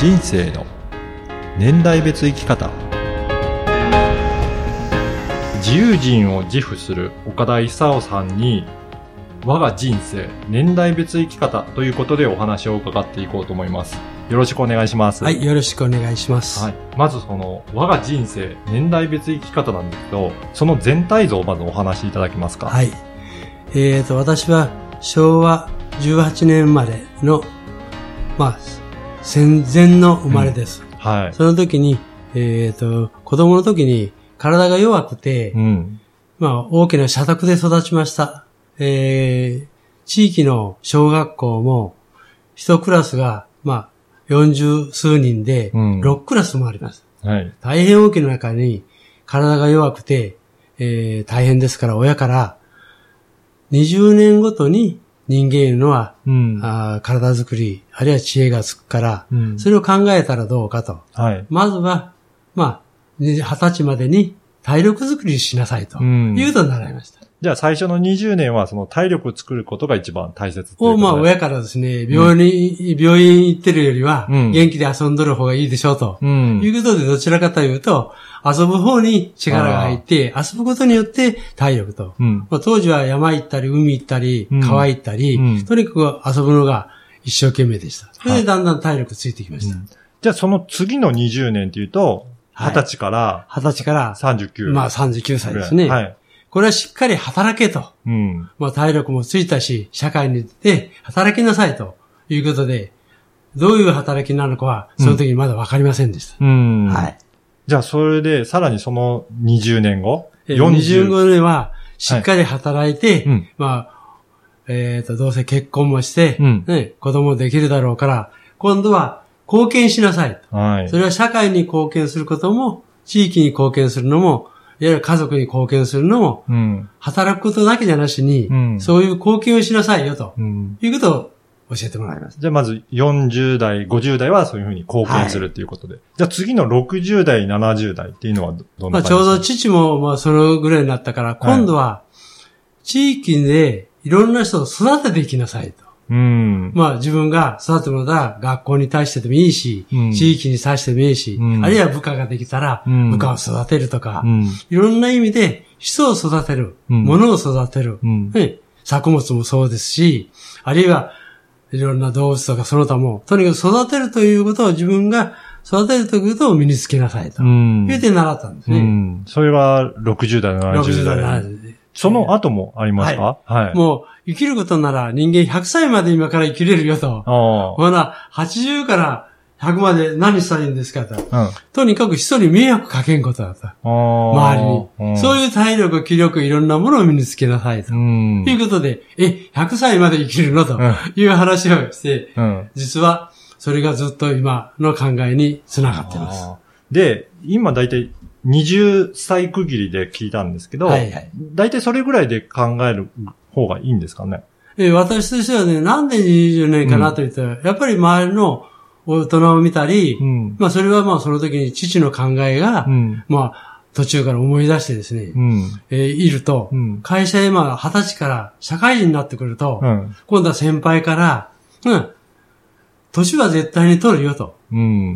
人生の年代別生き方。自由人を自負する岡田勲さんに我が人生年代別生き方ということでお話を伺っていこうと思います。よろしくお願いします。はい、よろしくお願いします。はい、まずその我が人生年代別生き方なんですけどその全体像をまずお話しいただけますか？はい。えーと、私は昭和18年生まれの、まあ、戦前の生まれです。はいその時に、えーと、子供の時に体が弱くて、うんまあ、大きな社宅で育ちました。えー、地域の小学校も、一クラスが、まあ、40数人で、うん6クラスもあります。はい大変大きな中に体が弱くて、えー大変ですから親から20年ごとに人間いうのは、うんあー体づくり、あるいは知恵がつくから、うんそれを考えたらどうかと。はいまずは、まあ、二十歳までに体力づくりしなさいとうんいうと習いました。じゃあ最初の20年はその体力を作ることが一番大切を、まあ、親からですね、病院に、病院行ってるよりは、うん元気で遊んどる方がいいでしょうと。うんいうことで、どちらかというと、遊ぶ方に力が入って、遊ぶことによって体力と。うんまあ、当時は山行ったり、海行ったりうん、川行ったり、うんとにかく遊ぶのが一生懸命でした。それはいでだんだん体力ついてきました。じゃあその次の20年っていうと、はい20歳から二十歳から、39。まあ39歳ですね。はい。これはしっかり働けと。うん。まあ体力もついたし、社会に出て働きなさいということで、どういう働きなのかは、その時にまだわかりませんでした。うん。はい。じゃあそれで、さらにその20年後？えー25年は、しっかり働いて、うんまあ、えっ、と、どうせ結婚もして、うんね、子供できるだろうから、今度は貢献しなさいと。はい。それは社会に貢献することも、地域に貢献するのも、いわゆる家族に貢献するのも、うん。働くことだけじゃなしに、うんそういう貢献をしなさいよ、とうん。いうことを教えてもらいます。じゃあまず40代、50代はそういうふうに貢献するっていうことで。じゃあ次の60代、70代っていうのはどどんまあ、な感じちょうど父も、まあ、そのぐらいになったから、今度は、地域でいろんな人を育てていきなさいと。うん。まあ自分が育てるのが学校に対してでもいいし、うん地域に対してでもいいし、うんあるいは部下ができたらうん部下を育てるとか、うん。いろんな意味で人を育てる、うん物を育てる、作物もそうですし、あるいはいろんな動物とかその他も、とにかく育てるということを自分が育てるということを身につけなさいと。うん。言うて習ったんですうね。ん。それが60代、70 60代、代。70代。その後もありますか？はい。もう生きることなら人間100歳まで今から生きれるよと。あほな、80から100まで何したらいいんですかと。あ。うん。とにかく人に迷惑かけんことだと。周りに。そういういう体力、気力、いろんなものを身につけなさいと。うん。いうことで、え、100歳まで生きるのとうんいう話をして、うん。実はそれがずっと今の考えにつながってます。で、今だいたい20歳区切りで聞いたんですけど、はいはいだいたいそれぐらいで考える方がいいんですかね？え私としてはね、なんで20年かなと言ったら、やっぱり周りの大人を見たり、うん。まあそれはまあその時に父の考えが、うん。まあ途中から思い出してですね、うん。えーいると、うん。会社へまあ二十歳から社会人になってくると、うん。今度は先輩から、うん、年は絶対に取るよと。うん。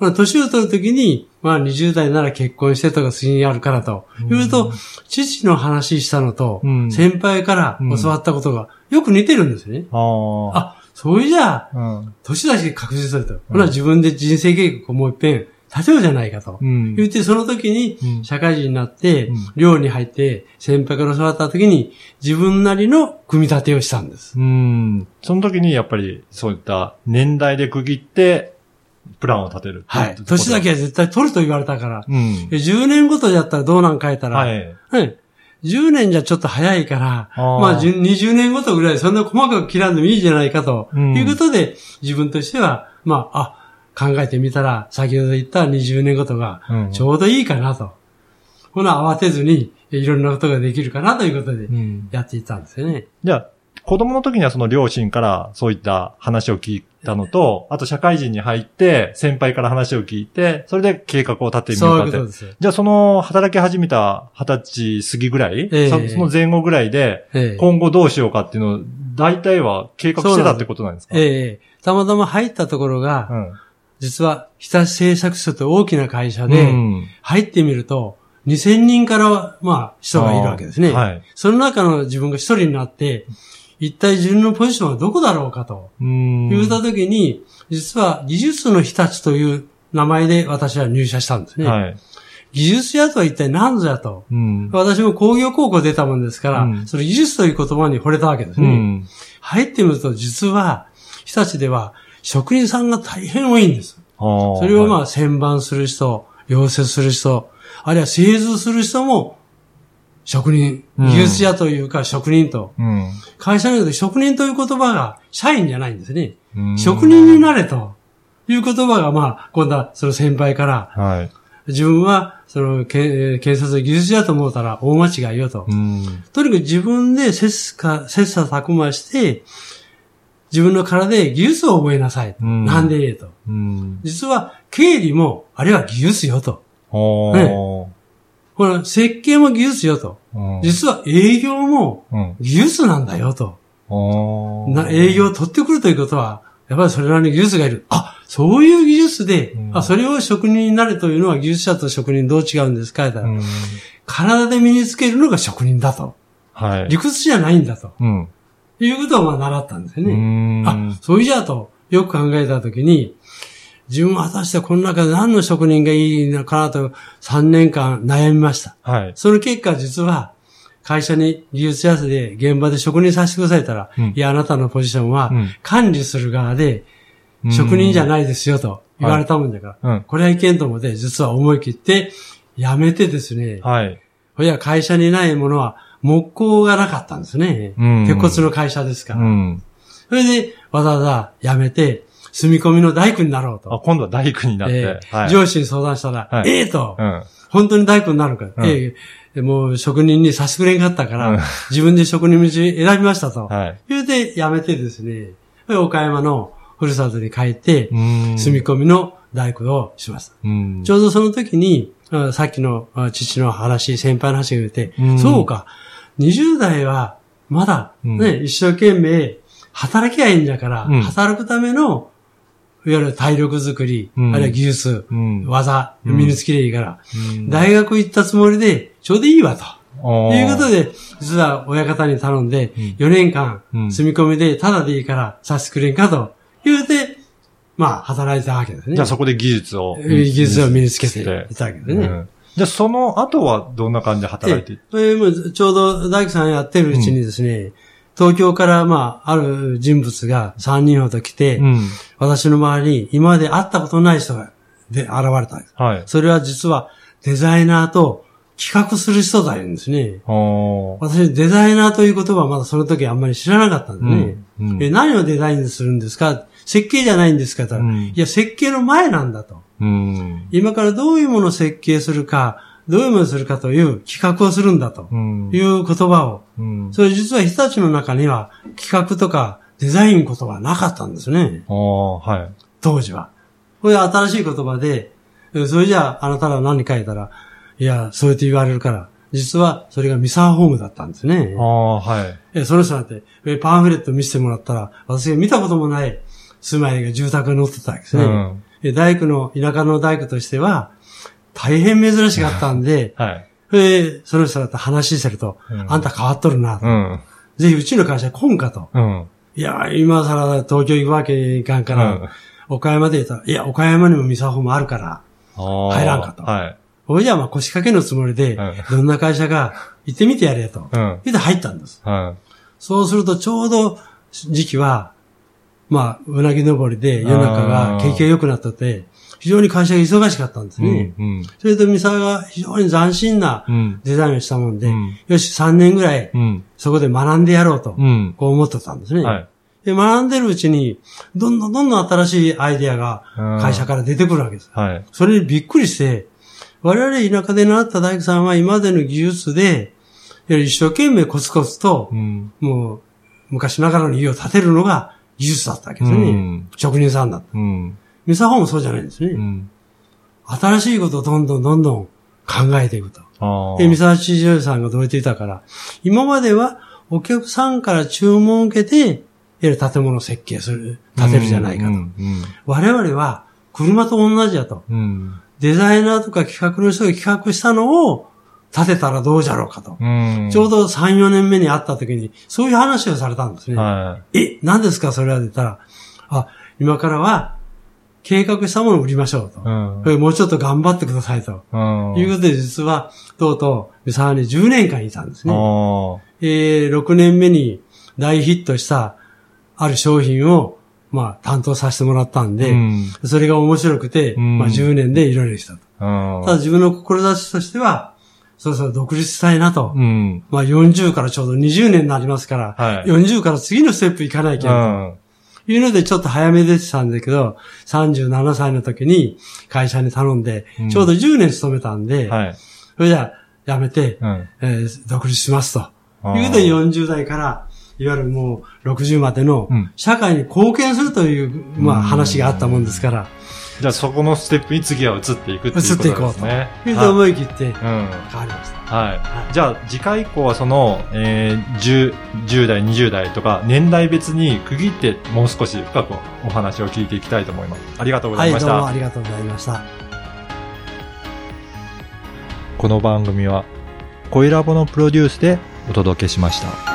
うん。年を取るときに、まあ20代なら結婚してとか次にあるからと。言うと、父の話したのと、うん先輩から教わったことがよく似てるんですね。あそういうじゃあ、うん。年だし確実だと。ほな自分で人生計画をもう一遍立てようじゃないかと。うん。言って、その時にうん社会人になってうん、寮に入って、先輩から教わった時に、自分なりの組み立てをしたんです。うん。その時にやっぱりそういった年代で区切って、プランを立てる。はい。年だけは絶対取ると言われたから。うん。で10年ごとだったらどうなん変えたら、はい。はい。10年じゃちょっと早いから、あーまあ10 20年ごとぐらいそんな細かく切らんでもいいじゃないかと、うんいうことで、自分としては、まあ、あ、考えてみたら、先ほど言った20年ごとがうんちょうどいいかなと。ほな、慌てずに、いろんなことができるかなということでう、ん。やっていったんですよね。じゃあ、子供の時にはその両親からそういった話を聞いたのと、あと社会人に入って先輩から話を聞いて、それで計画を立ててみそうよかっていう。じゃあその働き始めた二十歳過ぎぐらい、ええそその前後ぐらいで、ええ今後どうしようかっていうのを、大体は計画してたってことなんですか？ええたまたま入ったところが、うん。実は日立製作所と大きな会社うで、ん入ってみると、2000人から、まあ、人がいるわけですね。はい。その中の自分が一人になって、一体自分のポジションはどこだろうかと。うん。言ったときに、実は技術の日立という名前で私は入社したんですね。はい。技術屋とは一体何ぞやと。うん。私も工業高校出たもんですから、うんその技術という言葉に惚れたわけですね。うん。入ってみると実は、日立では職人さんが大変多いんです。そそれをまあ、あ旋盤する人、溶接する人、あるいは製図する人も職人、うん技術屋というか職人と。うん会社によって職人という言葉が社員じゃないんですね。うん。職人になれという言葉がまあ、今度はその先輩から、はい。自分はそのけえー建設技術屋と思ったら大間違いよと。うん。とにかく自分で切磋切磋琢磨して、自分の体で技術を覚えなさい。うんなんでええと。うん。実は経理も、あるいは技術よと。おー。この設計も技術よと。うん実は営業もうん。技術なんだよと。な営業を取ってくるということは、やっぱりそれなりに技術がいる。あ、そういう技術で、うんあ、それを職人になるというのは技術者と職人どう違うんですか。体で身につけるのが職人だと。はい。理屈じゃないんだと。うん。いうことをまあ習ったんですようね。ん。あ、そういうじゃあと、よく考えたときに、自分は果たしてこの中で何の職人がいいのかなと3年間悩みました。はい。その結果実は、会社に技術やすで現場で職人させてくださいたら、うんいや、あなたのポジションはうん管理する側で、職人じゃないですよと言われたもんだから、うん。これはいけんと思って、実は思い切って辞めてですね、はい。ほいや会社にないものは木工がなかったんですね。うん鉄骨の会社ですから。うん。それでわざわざ辞めて、住み込みの大工になろうあ、と。今度は大工になって。上司に相談したら、はいええと、うん。本当に大工になるか。うんええもう職人にさせてくれんかったから、うん自分で職人道選びましたと。はい。言うて辞めてですね、岡山のふるさとに帰って、うん。住み込みの大工をしました。うん。ちょうどその時に、あさっきのあ父の話、先輩の話が言って、うんそうか、20代はまだね、うん一生懸命働きゃいいんだから、うん働くための、いわゆる体力づくり、うんあるいは技術、うん。技、うん身につけりゃいいから、うん大学行ったつもりで、ちょうどいいわと。おーいうことで、実は親方に頼んで、うん4年間うん住み込みでタダでいいからさせてくれんかと言うて、まあ、働いたわけですね。じゃあそこで技術を。技術を身につけていてたわけですね。うんじゃあその後はどんな感じで働いていええもうちょうど大工さんやってるうちにですね、東京からまあ、ある人物が3人ほど来て、うん。私の周りに今まで会ったことない人がで現れたんです。はい。それは実はデザイナーと企画する人だいんですね。私、デザイナーという言葉はまだその時あんまり知らなかったんですね。うんうんえ何をデザインするんですか？設計じゃないんですか？とうんいや、設計の前なんだと。うん。今からどういうものを設計するか、どういうものをするかという企画をするんだとうんいう言葉を。うん。それ実は人たちの中には企画とかデザイン言葉はなかったんですね。はい。当時は。これ新しい言葉で、えそれじゃああなたら何書いたら、いや、そうやって言われるから、実はそれがミサーホームだったんですね。ああ、はい。え、その人なんて、えパンフレット見せてもらったら、私が見たこともない住まいが住宅に載ってたわけですね。うんえ大工の、田舎の大工としては、大変珍しかったんで、はい。えその人だって話してると、うんあんた変わっとるなと、うん。ぜひうちの会社来んかと。うん。いや、今更東京行くわけにいかんから、うん岡山で言ったら、いや、岡山にもミサホもあるから、入らんかとはい。おいじゃあまあ腰掛けのつもりで、うんどんな会社か行ってみてやれと。うん。言って入ったんです。はそうするとちょうど時期は、まあ、うなぎ登りで世の中が景気が良くなってて、非常に会社が忙しかったんですい。ね。うん。それと三沢が非常に斬新なうん。デザインをしたもんで、うんよし、3年ぐらいうん。そこで学んでやろうと、うん。こう思ってたんですね。はい。で、学んでるうちに、どんどんどんどん新しいアイデアが会社から出てくるわけです。はい。それにびっくりして、我々田舎で習った大工さんは今までの技術で、一生懸命コツコツとう、ん。もう、昔ながらの家を建てるのが技術だったわけですよね。うん職人さんだった。うん。ミサホもそうじゃないんですね。うん。新しいことをどんどんどんどん考えていくと。で、三沢知事さんがどう言っていたから、今まではお客さんから注文を受けて、いわゆる建物を設計する、建てるじゃないかと。うん。うん我々は車と同じやと。うん。デザイナーとか企画の人が企画したのを立てたらどうじゃろうかと。うん。ちょうど3、4年目に会った時に、そういう話をされたんですね。はえ、何ですかそれはって言ったら、あ、今からは、計画したものを売りましょうと。い。うんもうちょっと頑張ってくださいと。うん。いうことで、実は、とうとう、三沢に10年間いたんですね。あえー、6年目に大ヒットした、ある商品を、まあ、担当させてもらったんあ。で、うん。それが面白くて、うんまあ、10年でいろいろしたと。うん。ただ自分の志としては、そろそろ独立したいなと。うん。まあ、40からちょうど20年になりますから、はい。40から次のステップ行かないけない。うん。いうので、ちょっと早め出てたんだけど、37歳の時に会社に頼んでうん、ちょうど10年勤めたんで、はい。それじゃあ、辞めて、うん。えー独立しますと。いうことで40代から、いわゆるもう60までのうん、社会に貢献するという、まうんあ話があったもんですから、じゃあそこのステップに次は移っていくっていうことですね。移っていこうと思い切ってうん。変わりました。はい。はいじゃあ次回以降はその、えー、10、10代、20代とか年代別に区切ってもう少し深くお話を聞いていきたいと思います。ありがとうござはいい、ました。どうもありがとうございました。この番組は、声ラボのプロデュースでお届けしました。